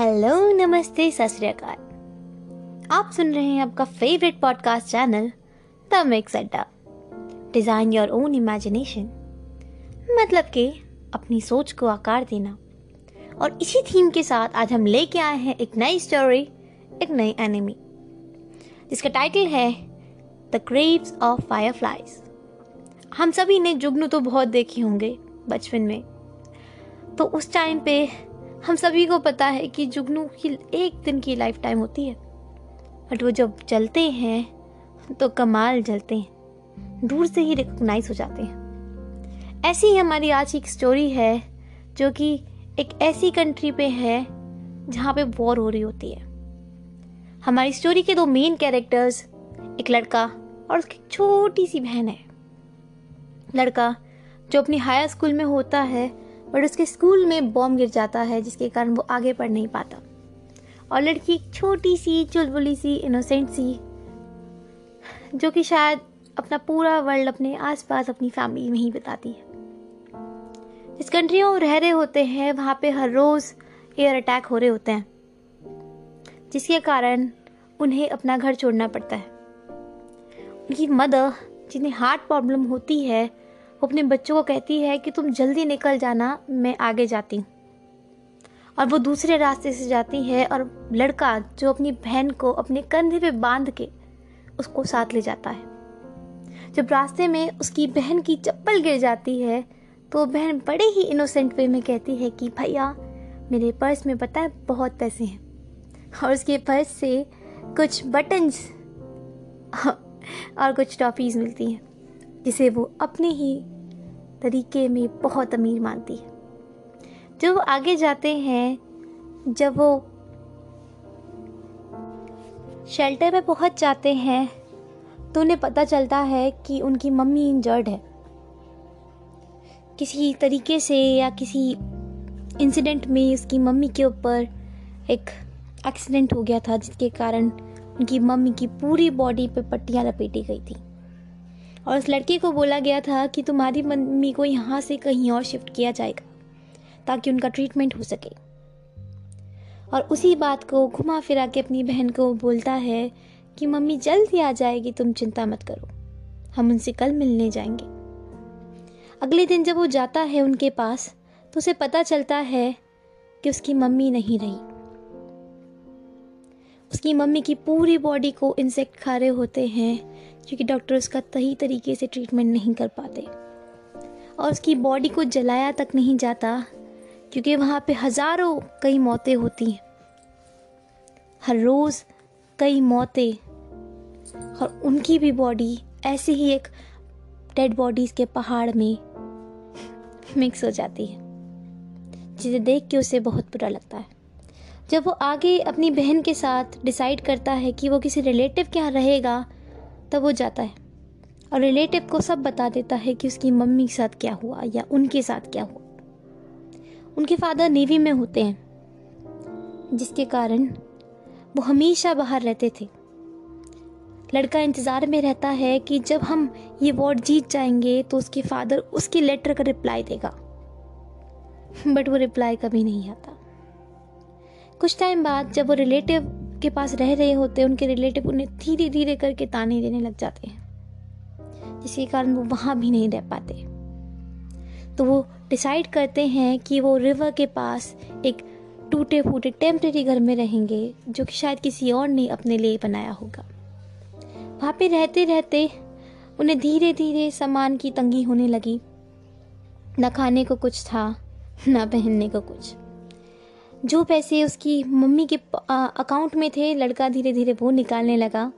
Hello, नमस्ते, सत आप सुन रहे हैं आपका favourite podcast channel the mix Adda design your own imagination मतलब कि अपनी सोच को आकार देना। और इसी थीम के साथ आज हम लेके आए हैं एक नई स्टोरी एक नई एनिमी जिसका टाइटल है the graves of fireflies हम सभी ने जुगनू तो बहुत देखे होंगे, बचपन में। तो उस टाइम पे हम सभी को पता है कि जुगनू की एक दिन की लाइफ टाइम होती है। बट वो जब जलते हैं तो कमाल जलते हैं। दूर से ही रिकॉग्नाइज हो जाते हैं। ऐसी ही हमारी आज की एक स्टोरी है, जो कि एक ऐसी कंट्री पे है, जहाँ पे वॉर हो रही होती है। हमारी स्टोरी के दो मेन कैरेक्टर्स एक लड़का और उसकी छोटी सी बहन है। लड़का, जो अपनी हायर स्कूल में होता है बट उसके स्कूल में बॉम्ब गिर जाता है, जिसके कारण वो आगे पढ़ नहीं पाता। और लड़की एक छोटी सी, चुलबुली सी इनोसेंट सी, जो कि शायद अपना पूरा वर्ल्ड अपने आसपास अपनी फैमिली में ही बताती है। जिस कंट्री में वो रह रहे होते हैं, वहाँ पे हर रोज़ एयर अटैक हो रहे होते हैं, जिसके कारण उन्हें अपना घर छोड़ना पड़ता है। उनकी मदर जिन्हें हार्ट प्रॉब्लम होती है वो अपने बच्चों को कहती है कि तुम जल्दी निकल जाना, मैं आगे जाती हूँ। और वो दूसरे रास्ते से जाती है और लड़का जो अपनी बहन को अपने कंधे पे बाँध के उसको साथ ले जाता है। जब रास्ते में उसकी बहन की चप्पल गिर जाती है तो बहन बड़े ही इनोसेंट वे में कहती है कि, भैया, मेरे पर्स में पता है बहुत पैसे हैं। और उसके पर्स से कुछ बटन्स और कुछ टॉफीज मिलती हैं। जिसे वो अपने ही तरीके में बहुत अमीर मानती है। जब वो आगे जाते हैं, जब वो शेल्टर में पहुँच जाते हैं तो उन्हें पता चलता है कि उनकी मम्मी इंजर्ड है। किसी तरीके से या किसी इंसिडेंट में उसकी मम्मी के ऊपर एक एक्सीडेंट हो गया था, जिसके कारण उनकी मम्मी की पूरी बॉडी पे पट्टियाँ लपेटी गई थी। और उस लड़के को बोला गया था कि तुम्हारी मम्मी को यहाँ से कहीं और शिफ्ट किया जाएगा, ताकि उनका ट्रीटमेंट हो सके। और उसी बात को घुमा फिरा के अपनी बहन को बोलता है कि, मम्मी, जल्द आ जाएगी, तुम चिंता मत करो। हम उनसे कल मिलने जाएँगे। अगले दिन जब वो जाता है उनके पास तो उसे पता चलता है कि उसकी मम्मी नहीं रही। उसकी मम्मी की पूरी बॉडी को इंसेक्ट खा रहे होते हैं क्योंकि डॉक्टर उसका सही तरीके से ट्रीटमेंट नहीं कर पाते। और उसकी बॉडी को जलाया तक नहीं जाता, क्योंकि वहाँ पे हज़ारों कई मौतें होती हैं। हर रोज़ कई मौतें, और उनकी भी बॉडी ऐसे ही एक डेड बॉडीज़ के पहाड़ में मिक्स हो जाती है, जिसे देख के उसे बहुत बुरा लगता है। जब वो आगे अपनी बहन के साथ डिसाइड करता है कि वो किसी रिलेटिव के यहाँ रहेगा तब वो जाता है और रिलेटिव को सब बता देता है कि उसकी मम्मी के साथ क्या हुआ या उनके साथ क्या हुआ। उनके फादर नेवी में होते हैं, जिसके कारण वो हमेशा बाहर रहते थे। लड़का इंतज़ार में रहता है कि जब हम ये वॉर्ड जीत जाएँगे तो उसके फादर उसके लेटर का रिप्लाई देगा। बट वो रिप्लाई कभी नहीं आता। कुछ टाइम बाद जब वो रिलेटिव के पास रह रहे होते, उनके रिलेटिव उन्हें धीरे धीरे करके ताने देने लग जाते हैं। जिसके कारण वो वहाँ भी नहीं रह पाते। तो वो डिसाइड करते हैं कि वो रिवर के पास एक टूटे फूटे टेम्प्रेरी घर में रहेंगे, जो कि शायद किसी और ने अपने लिए बनाया होगा। वहाँ पे रहते रहते उन्हें धीरे धीरे सामान की तंगी होने लगी। न खाने को कुछ था, न पहनने को कुछ। जो पैसे उसकी मम्मी के अकाउंट में थे, लड़का धीरे धीरे वो निकालने लगा।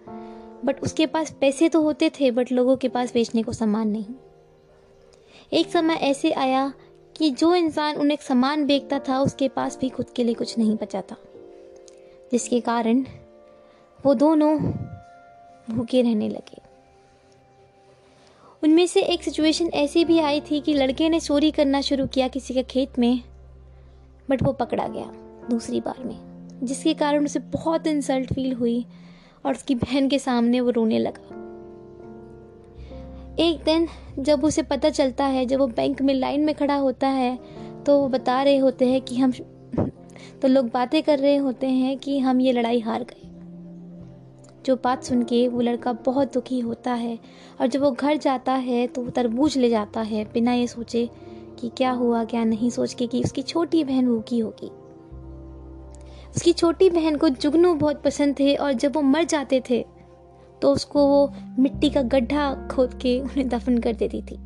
बट उसके पास पैसे तो होते थे बट लोगों के पास बेचने को सामान नहीं। एक समय ऐसे आया कि जो इंसान उन्हें सामान बेचता था, उसके पास भी खुद के लिए कुछ नहीं बचा था। जिसके कारण वो दोनों भूखे रहने लगे। उनमें से एक सिचुएशन ऐसी भी आई थी कि लड़के ने चोरी करना शुरू किया किसी के खेत में। बट वो पकड़ा गया दूसरी बार में, जिसके कारण उसे बहुत इंसल्ट फील हुई और उसकी बहन के सामने वो रोने लगा। एक दिन जब उसे पता चलता है, जब वो बैंक में लाइन में खड़ा होता है तो वो बता रहे होते हैं कि हम तो लोग बातें कर रहे होते हैं कि हम ये लड़ाई हार गए। जो बात सुन के वो लड़का बहुत दुखी होता है और जब वो घर जाता है तो वो तरबूज ले जाता है, बिना ये सोचे कि क्या हुआ, क्या नहीं, सोच के कि उसकी छोटी बहन भूखी होगी। उसकी छोटी बहन को जुगनू बहुत पसंद थे और जब वो मर जाते थे तो उसको वो मिट्टी का गड्ढा खोद के उन्हें दफन कर देती थी।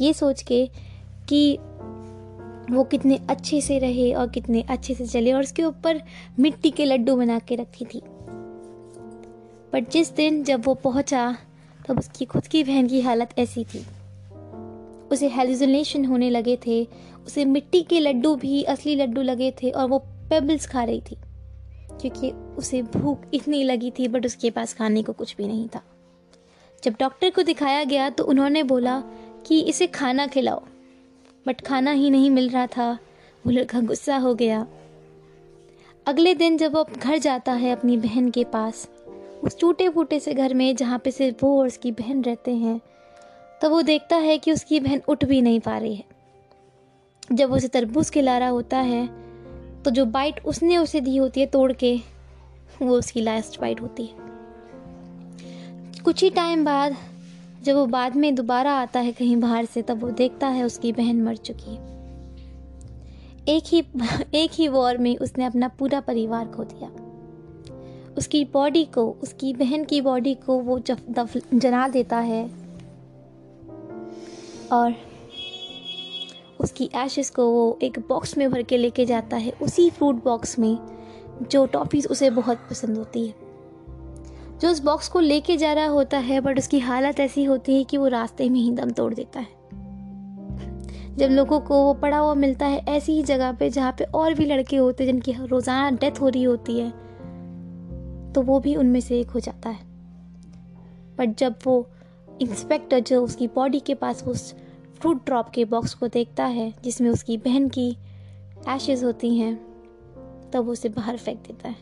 ये सोच के कि वो कितने अच्छे से रहे और कितने अच्छे से चले और उसके ऊपर मिट्टी के लड्डू बना के रखी थी। पर जिस दिन जब वो पहुँचा, तब उसकी खुद की बहन की हालत ऐसी थी। उसे हेलुसिनेशन होने लगे थे। उसे मिट्टी के लड्डू भी, असली लड्डू लगे थे और वो पेबल्स खा रही थी। क्योंकि उसे भूख इतनी लगी थी बट उसके पास खाने को कुछ भी नहीं था। जब डॉक्टर को दिखाया गया तो उन्होंने बोला कि इसे खाना खिलाओ। बट खाना ही नहीं मिल रहा था। वो लड़का गुस्सा हो गया। अगले दिन जब वो घर जाता है अपनी बहन के पास, उस टूटे फूटे से घर में, जहाँ पे सिर्फ़ वो और उसकी बहन रहते हैं तो वो देखता है कि उसकी बहन उठ भी नहीं पा रही है। जब उसे तरबूज खिला रहा होता है तो जो बाइट उसने उसे दी होती है तोड़ के, वो उसकी लास्ट बाइट होती है। कुछ ही टाइम बाद, जब वो बाद में दोबारा आता है कहीं बाहर से, तब वो देखता है उसकी बहन मर चुकी है। एक ही एक ही वॉर में उसने अपना पूरा परिवार खो दिया। उसकी बॉडी को, उसकी बहन की बॉडी को वो जब जना देता है। और उसकी एशेस को वो एक बॉक्स में भर के लेके जाता है, उसी फ्रूट बॉक्स में जो टॉफ़ीज़ उसे बहुत पसंद होती है। जो उस बॉक्स को लेके जा रहा होता है बट उसकी हालत ऐसी होती है कि वो रास्ते में ही दम तोड़ देता है। जब लोगों को वो पड़ा हुआ मिलता है, ऐसी ही जगह पे जहाँ पे और भी लड़के होते हैं जिनकी रोज़ाना डेथ हो रही होती है तो वो भी उनमें से एक हो जाता है। बट जब वो इंस्पेक्टर जो उसकी बॉडी के पास उस फ्रूट ड्रॉप के बॉक्स को देखता है, जिसमें उसकी बहन की एशेज होती हैं, तब उसे बाहर फेंक देता है।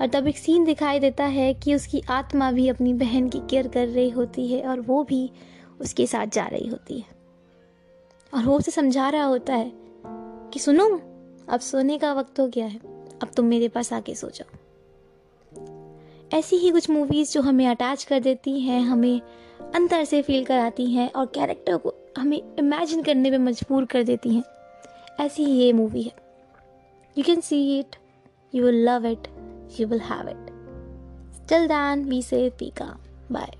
और तब एक सीन दिखाई देता है कि उसकी आत्मा भी अपनी बहन की केयर कर रही होती है और वो भी उसके साथ जा रही होती है। और वो उसे समझा रहा होता है कि सुनो, अब सोने का वक्त हो गया है, अब तुम मेरे पास आके सो जाओ। ऐसी ही कुछ मूवीज़ जो हमें अटैच कर देती हैं, हमें अंदर से फील कराती हैं और कैरेक्टर को हमें इमेजिन करने में मजबूर कर देती हैं। ऐसी ही ये मूवी है। You can see it you will love it you will have it till then be safe be calm Bye.